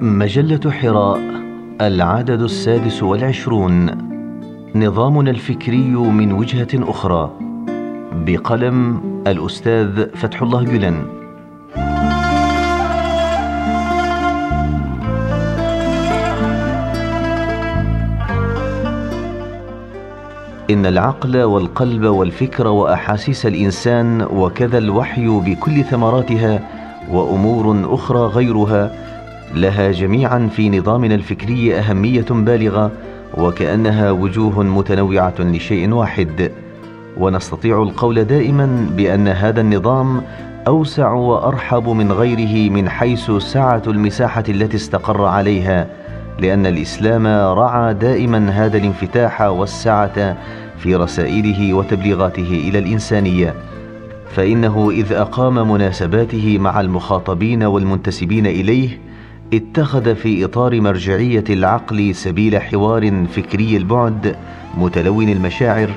مجلة حراء العدد السادس والعشرون. نظامنا الفكري من وجهة أخرى. بقلم الأستاذ فتح الله جلن. إن العقل والقلب والفكر وأحاسيس الإنسان وكذا الوحي بكل ثمراتها وأمور أخرى غيرها لها جميعا في نظامنا الفكري أهمية بالغة وكأنها وجوه متنوعة لشيء واحد. ونستطيع القول دائما بأن هذا النظام أوسع وأرحب من غيره من حيث سعة المساحة التي استقر عليها لأن الإسلام رعى دائما هذا الانفتاح والسعة في رسائله وتبليغاته إلى الإنسانية. فإنه إذ أقام مناسباته مع المخاطبين والمنتسبين إليه اتخذ في إطار مرجعية العقل سبيل حوار فكري البعد متلون المشاعر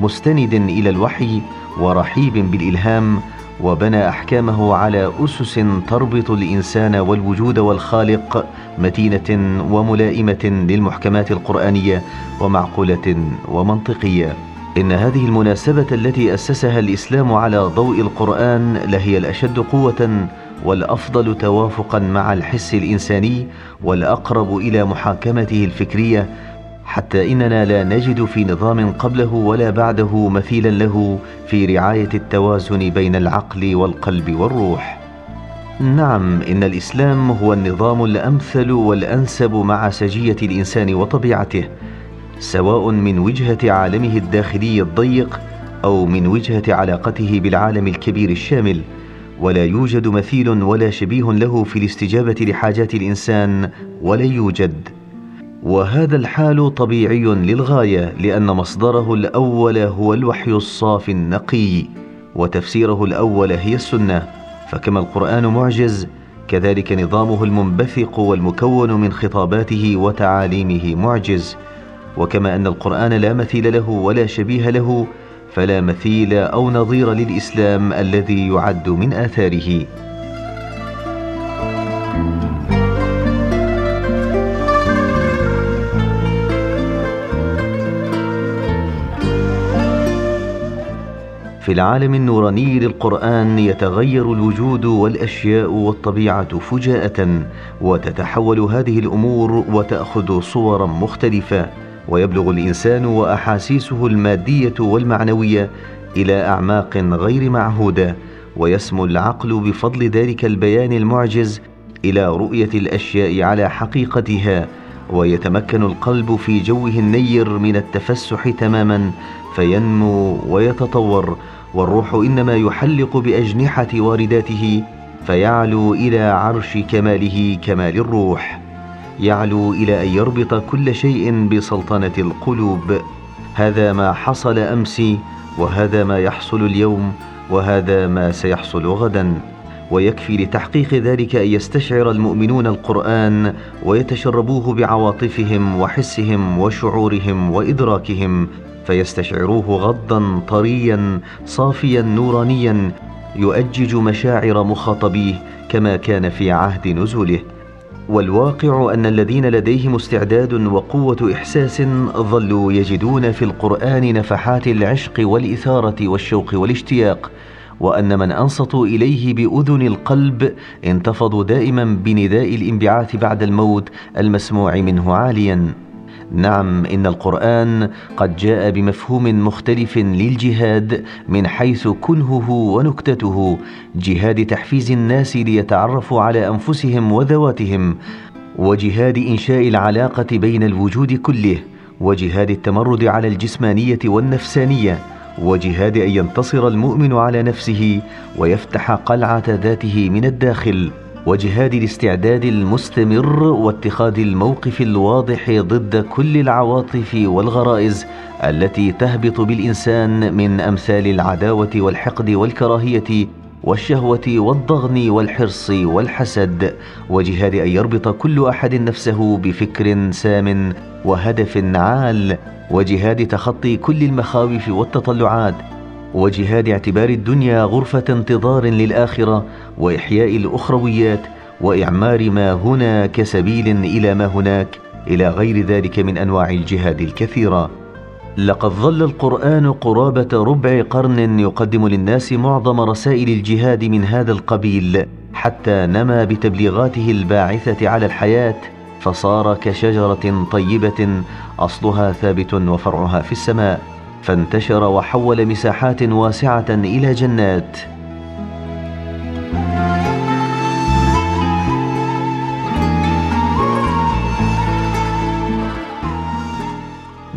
مستند إلى الوحي ورحيب بالإلهام وبنى أحكامه على أسس تربط الإنسان والوجود والخالق متينة وملائمة للمحكمات القرآنية ومعقولة ومنطقية. إن هذه المناسبة التي أسسها الإسلام على ضوء القرآن لهي الأشد قوة والأفضل توافقا مع الحس الإنساني والأقرب إلى محاكمته الفكرية حتى إننا لا نجد في نظام قبله ولا بعده مثيلا له في رعاية التوازن بين العقل والقلب والروح. نعم إن الإسلام هو النظام الأمثل والأنسب مع سجية الإنسان وطبيعته سواء من وجهة عالمه الداخلي الضيق أو من وجهة علاقته بالعالم الكبير الشامل. ولا يوجد مثيل ولا شبيه له في الاستجابة لحاجات الإنسان ولا يوجد. وهذا الحال طبيعي للغاية لأن مصدره الأول هو الوحي الصافي النقي وتفسيره الأول هي السنة. فكما القرآن معجز كذلك نظامه المنبثق والمكون من خطاباته وتعاليمه معجز. وكما أن القرآن لا مثيل له ولا شبيه له فلا مثيل أو نظير للإسلام الذي يعد من آثاره. في العالم النوراني للقرآن يتغير الوجود والأشياء والطبيعة فجاءة وتتحول هذه الأمور وتأخذ صورا مختلفة. ويبلغ الإنسان وأحاسيسه المادية والمعنوية إلى أعماق غير معهودة ويسمو العقل بفضل ذلك البيان المعجز إلى رؤية الأشياء على حقيقتها ويتمكن القلب في جوه النير من التفسح تماما فينمو ويتطور والروح إنما يحلق بأجنحة وارداته فيعلو إلى عرش كماله كمال الروح. يعلو إلى أن يربط كل شيء بسلطنة القلوب. هذا ما حصل امس وهذا ما يحصل اليوم وهذا ما سيحصل غدا. ويكفي لتحقيق ذلك أن يستشعر المؤمنون القرآن ويتشربوه بعواطفهم وحسهم وشعورهم وإدراكهم. فيستشعروه غضا طريا صافيا نورانيا. يؤجج مشاعر مخاطبيه كما كان في عهد نزوله. والواقع أن الذين لديهم استعداد وقوة إحساس ظلوا يجدون في القرآن نفحات العشق والإثارة والشوق والاشتياق وأن من أنصتوا إليه بأذن القلب انتفضوا دائما بنداء الإنبعاث بعد الموت المسموع منه عاليا. نعم إن القرآن قد جاء بمفهوم مختلف للجهاد من حيث كنهه ونكتته جهاد تحفيز الناس ليتعرفوا على أنفسهم وذواتهم وجهاد إنشاء العلاقة بين الوجود كله وجهاد التمرد على الجسمانية والنفسانية وجهاد أن ينتصر المؤمن على نفسه ويفتح قلعة ذاته من الداخل. وجهاد الاستعداد المستمر واتخاذ الموقف الواضح ضد كل العواطف والغرائز التي تهبط بالإنسان من أمثال العداوة والحقد والكراهية والشهوة والضغن والحرص والحسد وجهاد أن يربط كل أحد نفسه بفكر سام وهدف عال وجهاد تخطي كل المخاوف والتطلعات وجهاد اعتبار الدنيا غرفة انتظار للآخرة وإحياء الأخرويات وإعمار ما هنا كسبيل إلى ما هناك إلى غير ذلك من أنواع الجهاد الكثيرة. لقد ظل القرآن قرابة ربع قرن يقدم للناس معظم رسائل الجهاد من هذا القبيل حتى نما بتبليغاته الباعثة على الحياة فصار كشجرة طيبة أصلها ثابت وفرعها في السماء. فانتشر وحول مساحات واسعة إلى جنات.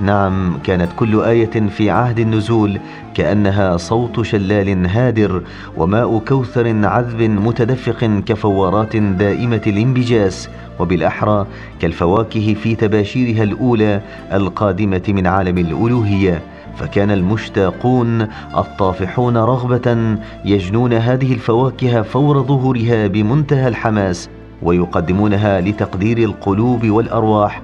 نعم كانت كل آية في عهد النزول كأنها صوت شلال هادر وماء كوثر عذب متدفق كفوارات دائمة الانبجاس وبالأحرى كالفواكه في تباشيرها الأولى القادمة من عالم الألوهية. فكان المشتاقون الطافحون رغبة يجنون هذه الفواكه فور ظهورها بمنتهى الحماس ويقدمونها لتقدير القلوب والأرواح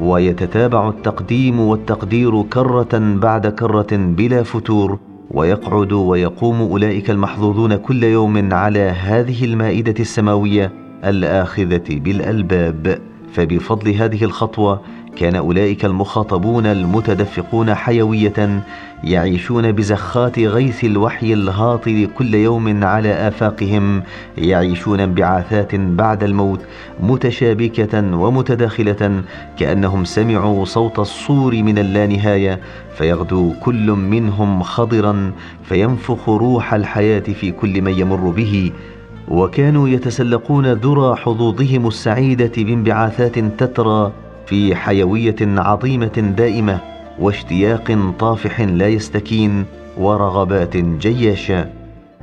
ويتتابع التقديم والتقدير كرة بعد كرة بلا فتور ويقعد ويقوم أولئك المحظوظون كل يوم على هذه المائدة السماوية الآخذة بالألباب. فبفضل هذه الخطوة كان أولئك المخاطبون المتدفقون حيوية يعيشون بزخات غيث الوحي الهاطل كل يوم على آفاقهم يعيشون انبعاثات بعد الموت متشابكة ومتداخلة كأنهم سمعوا صوت الصور من اللانهاية فيغدو كل منهم خضرا فينفخ روح الحياة في كل من يمر به. وكانوا يتسلقون ذرى حظوظهم السعيدة بانبعاثات تترى. في حيوية عظيمة دائمة واشتياق طافح لا يستكين ورغبات جياشة.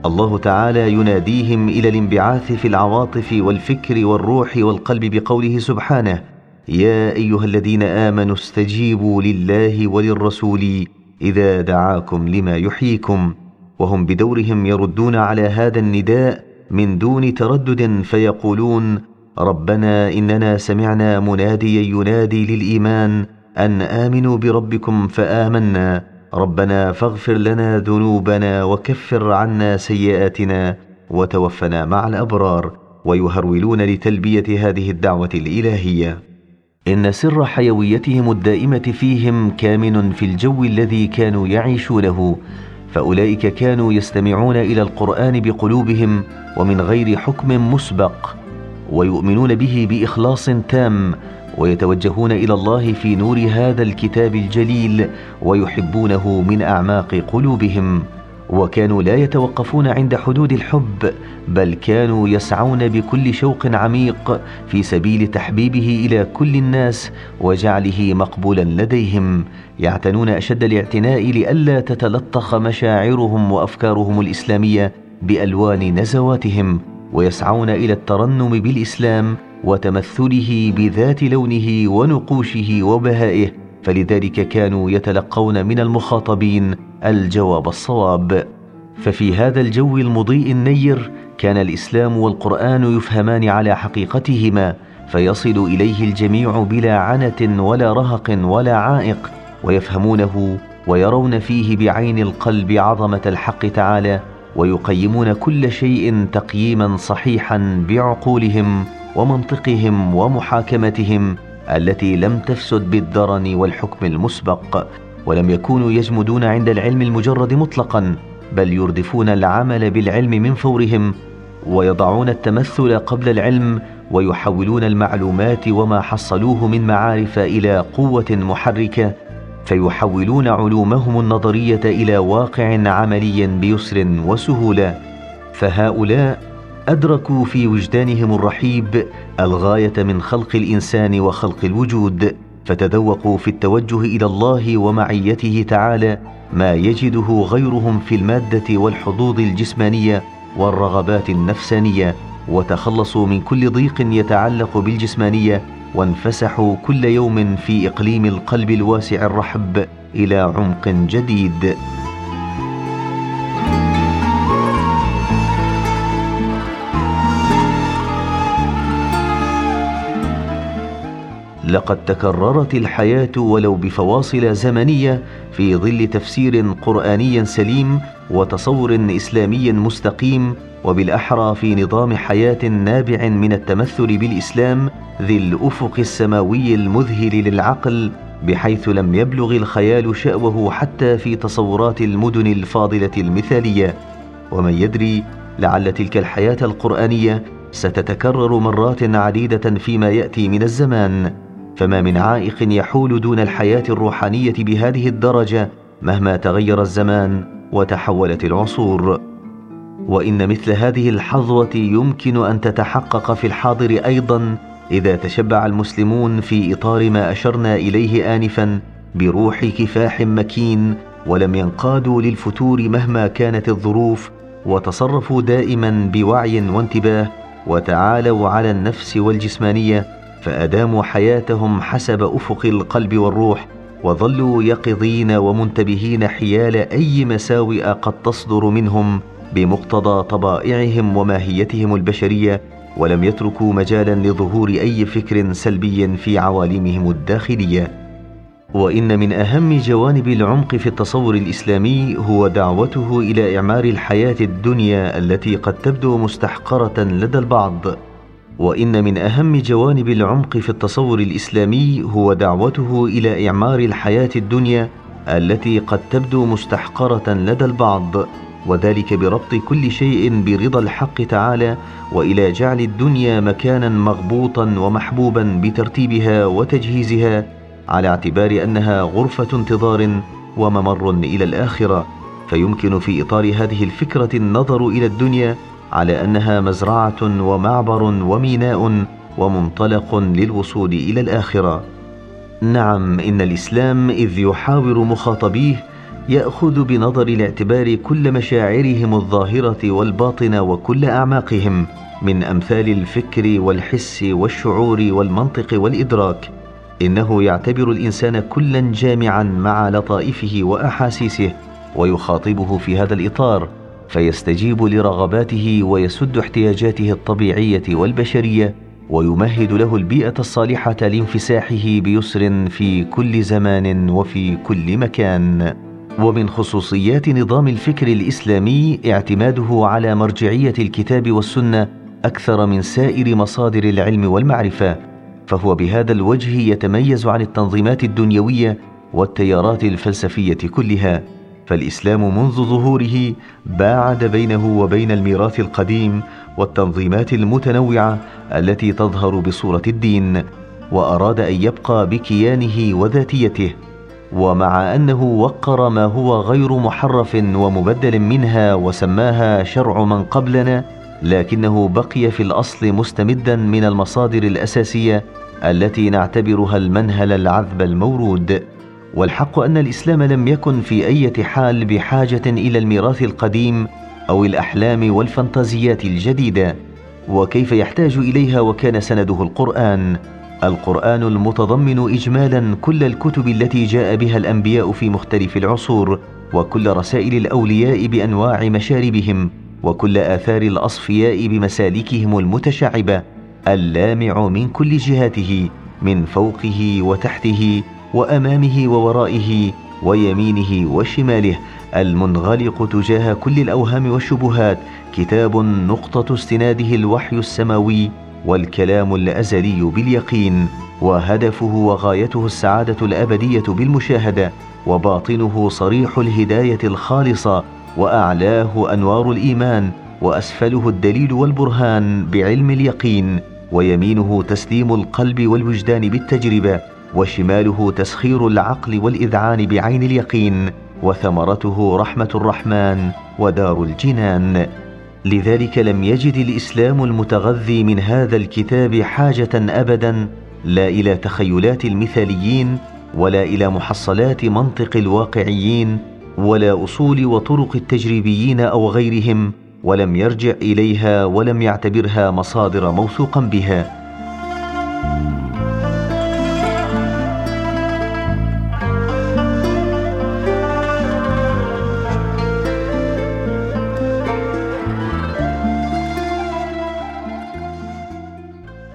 الله تعالى يناديهم إلى الانبعاث في العواطف والفكر والروح والقلب بقوله سبحانه يا أيها الذين آمنوا استجيبوا لله وللرسول إذا دعاكم لما يحييكم. وهم بدورهم يردون على هذا النداء من دون تردد فيقولون ربنا إننا سمعنا مناديا ينادي للإيمان أن آمنوا بربكم فآمنا. ربنا فاغفر لنا ذنوبنا وكفر عنا سيئاتنا وتوفنا مع الأبرار ويهرولون لتلبية هذه الدعوة الإلهية. إن سر حيويتهم الدائمة فيهم كامن في الجو الذي كانوا يعيشونه فأولئك كانوا يستمعون إلى القرآن بقلوبهم ومن غير حكم مسبق. ويؤمنون به بإخلاص تام ويتوجهون إلى الله في نور هذا الكتاب الجليل ويحبونه من أعماق قلوبهم. وكانوا لا يتوقفون عند حدود الحب بل كانوا يسعون بكل شوق عميق في سبيل تحبيبه إلى كل الناس وجعله مقبولا لديهم. يعتنون أشد الاعتناء لئلا تتلطخ مشاعرهم وأفكارهم الإسلامية بألوان نزواتهم. ويسعون إلى الترنم بالإسلام وتمثله بذات لونه ونقوشه وبهائه فلذلك كانوا يتلقون من المخاطبين الجواب الصواب. ففي هذا الجو المضيء النير كان الإسلام والقرآن يفهمان على حقيقتهما فيصل إليه الجميع بلا عنه ولا رهق ولا عائق ويفهمونه ويرون فيه بعين القلب عظمة الحق تعالى ويقيمون كل شيء تقييما صحيحا بعقولهم ومنطقهم ومحاكمتهم التي لم تفسد بالدرن والحكم المسبق ولم يكونوا يجمدون عند العلم المجرد مطلقا بل يردفون العمل بالعلم من فورهم ويضعون التمثل قبل العلم ويحولون المعلومات وما حصلوه من معارف إلى قوة محركة فيحولون علومهم النظرية إلى واقع عملي بيسر وسهولة فهؤلاء أدركوا في وجدانهم الرحيب الغاية من خلق الإنسان وخلق الوجود فتذوقوا في التوجه إلى الله ومعيته تعالى ما يجده غيرهم في المادة والحظوظ الجسمانية والرغبات النفسانية وتخلصوا من كل ضيق يتعلق بالجسمانية وانفسحوا كل يوم في إقليم القلب الواسع الرحب إلى عمق جديد. لقد تكررت الحياة ولو بفواصل زمنية في ظل تفسير قرآني سليم وتصور إسلامي مستقيم وبالأحرى في نظام حياة نابع من التمثل بالإسلام ذي الأفق السماوي المذهل للعقل بحيث لم يبلغ الخيال شأوه حتى في تصورات المدن الفاضلة المثالية. ومن يدري لعل تلك الحياة القرآنية ستتكرر مرات عديدة فيما يأتي من الزمان. فما من عائق يحول دون الحياة الروحانية بهذه الدرجة مهما تغير الزمان وتحولت العصور. وإن مثل هذه الحظوة يمكن أن تتحقق في الحاضر أيضا إذا تشبع المسلمون في إطار ما أشرنا إليه انفا بروح كفاح مكين ولم ينقادوا للفتور مهما كانت الظروف وتصرفوا دائما بوعي وانتباه وتعالوا على النفس والجسمانية فأداموا حياتهم حسب أفق القلب والروح وظلوا يقظين ومنتبهين حيال أي مساوئ قد تصدر منهم بمقتضى طبائعهم وماهيتهم البشرية ولم يتركوا مجالا لظهور أي فكر سلبي في عوالمهم الداخلية. وإن من أهم جوانب العمق في التصور الإسلامي هو دعوته إلى إعمار الحياة الدنيا التي قد تبدو مستحقرة لدى البعض. وإن من أهم جوانب العمق في التصور الإسلامي هو دعوته إلى إعمار الحياة الدنيا التي قد تبدو مستحقرة لدى البعض وذلك بربط كل شيء برضا الحق تعالى وإلى جعل الدنيا مكانا مغبوطا ومحبوبا بترتيبها وتجهيزها على اعتبار أنها غرفة انتظار وممر إلى الآخرة فيمكن في إطار هذه الفكرة النظر إلى الدنيا على أنها مزرعة ومعبر وميناء ومنطلق للوصول إلى الآخرة. نعم إن الإسلام إذ يحاور مخاطبيه يأخذ بنظر الاعتبار كل مشاعرهم الظاهرة والباطنة وكل أعماقهم من أمثال الفكر والحس والشعور والمنطق والإدراك. إنه يعتبر الإنسان كلا جامعا مع لطائفه وأحاسيسه ويخاطبه في هذا الإطار. فيستجيب لرغباته ويسد احتياجاته الطبيعية والبشرية ويمهد له البيئة الصالحة لانفساحه بيسر في كل زمان وفي كل مكان. ومن خصوصيات نظام الفكر الإسلامي اعتماده على مرجعية الكتاب والسنة أكثر من سائر مصادر العلم والمعرفة فهو بهذا الوجه يتميز عن التنظيمات الدنيوية والتيارات الفلسفية كلها. فالإسلام منذ ظهوره باعد بينه وبين الميراث القديم والتنظيمات المتنوعة التي تظهر بصورة الدين وأراد أن يبقى بكيانه وذاتيته ومع أنه وقر ما هو غير محرف ومبدل منها وسماها شرع من قبلنا لكنه بقي في الأصل مستمدا من المصادر الأساسية التي نعتبرها المنهل العذب المورود. والحق أن الإسلام لم يكن في أي حال بحاجة إلى الميراث القديم أو الأحلام والفانتازيات الجديدة. وكيف يحتاج إليها وكان سنده القرآن؟ القرآن المتضمن اجمالا كل الكتب التي جاء بها الأنبياء في مختلف العصور وكل رسائل الأولياء بأنواع مشاربهم وكل آثار الأصفياء بمسالكهم المتشعبة اللامع من كل جهاته من فوقه وتحته وأمامه وورائه ويمينه وشماله المنغلق تجاه كل الأوهام والشبهات كتاب نقطة استناده الوحي السماوي والكلام الأزلي باليقين وهدفه وغايته السعادة الأبدية بالمشاهدة وباطنه صريح الهداية الخالصة وأعلاه أنوار الإيمان وأسفله الدليل والبرهان بعلم اليقين ويمينه تسليم القلب والوجدان بالتجربة وشماله تسخير العقل والإذعان بعين اليقين وثمرته رحمة الرحمن ودار الجنان. لذلك لم يجد الإسلام المتغذي من هذا الكتاب حاجة ابدا لا إلى تخيلات المثاليين ولا إلى محصلات منطق الواقعيين ولا أصول وطرق التجريبيين أو غيرهم ولم يرجع إليها ولم يعتبرها مصادر موثوقا بها.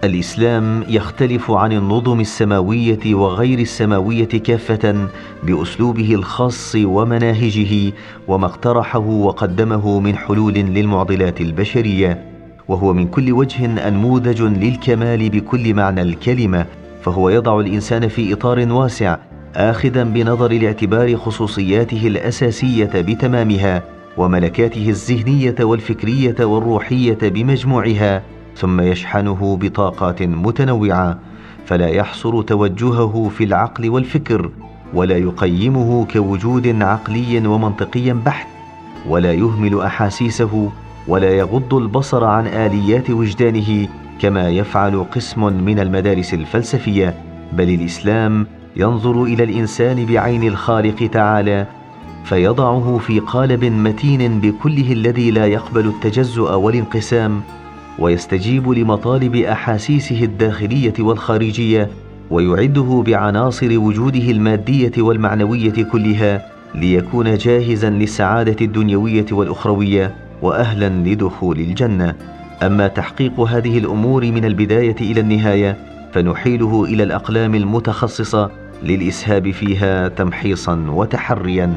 الإسلام يختلف عن النظم السماوية وغير السماوية كافة بأسلوبه الخاص ومناهجه وما اقترحه وقدمه من حلول للمعضلات البشرية وهو من كل وجه أنموذج للكمال بكل معنى الكلمة فهو يضع الإنسان في إطار واسع اخذا بنظر الاعتبار خصوصياته الأساسية بتمامها وملكاته الذهنية والفكرية والروحية بمجموعها. ثم يشحنه بطاقات متنوعة فلا يحصر توجهه في العقل والفكر ولا يقيمه كوجود عقلي ومنطقي بحت ولا يهمل أحاسيسه ولا يغض البصر عن آليات وجدانه كما يفعل قسم من المدارس الفلسفية بل الإسلام ينظر إلى الإنسان بعين الخالق تعالى فيضعه في قالب متين بكله الذي لا يقبل التجزؤ والانقسام. ويستجيب لمطالب أحاسيسه الداخلية والخارجية ويعده بعناصر وجوده المادية والمعنوية كلها ليكون جاهزا للسعادة الدنيوية والأخروية واهلا لدخول الجنة. أما تحقيق هذه الأمور من البداية إلى النهاية فنحيله إلى الأقلام المتخصصة للإسهاب فيها تمحيصا وتحريا.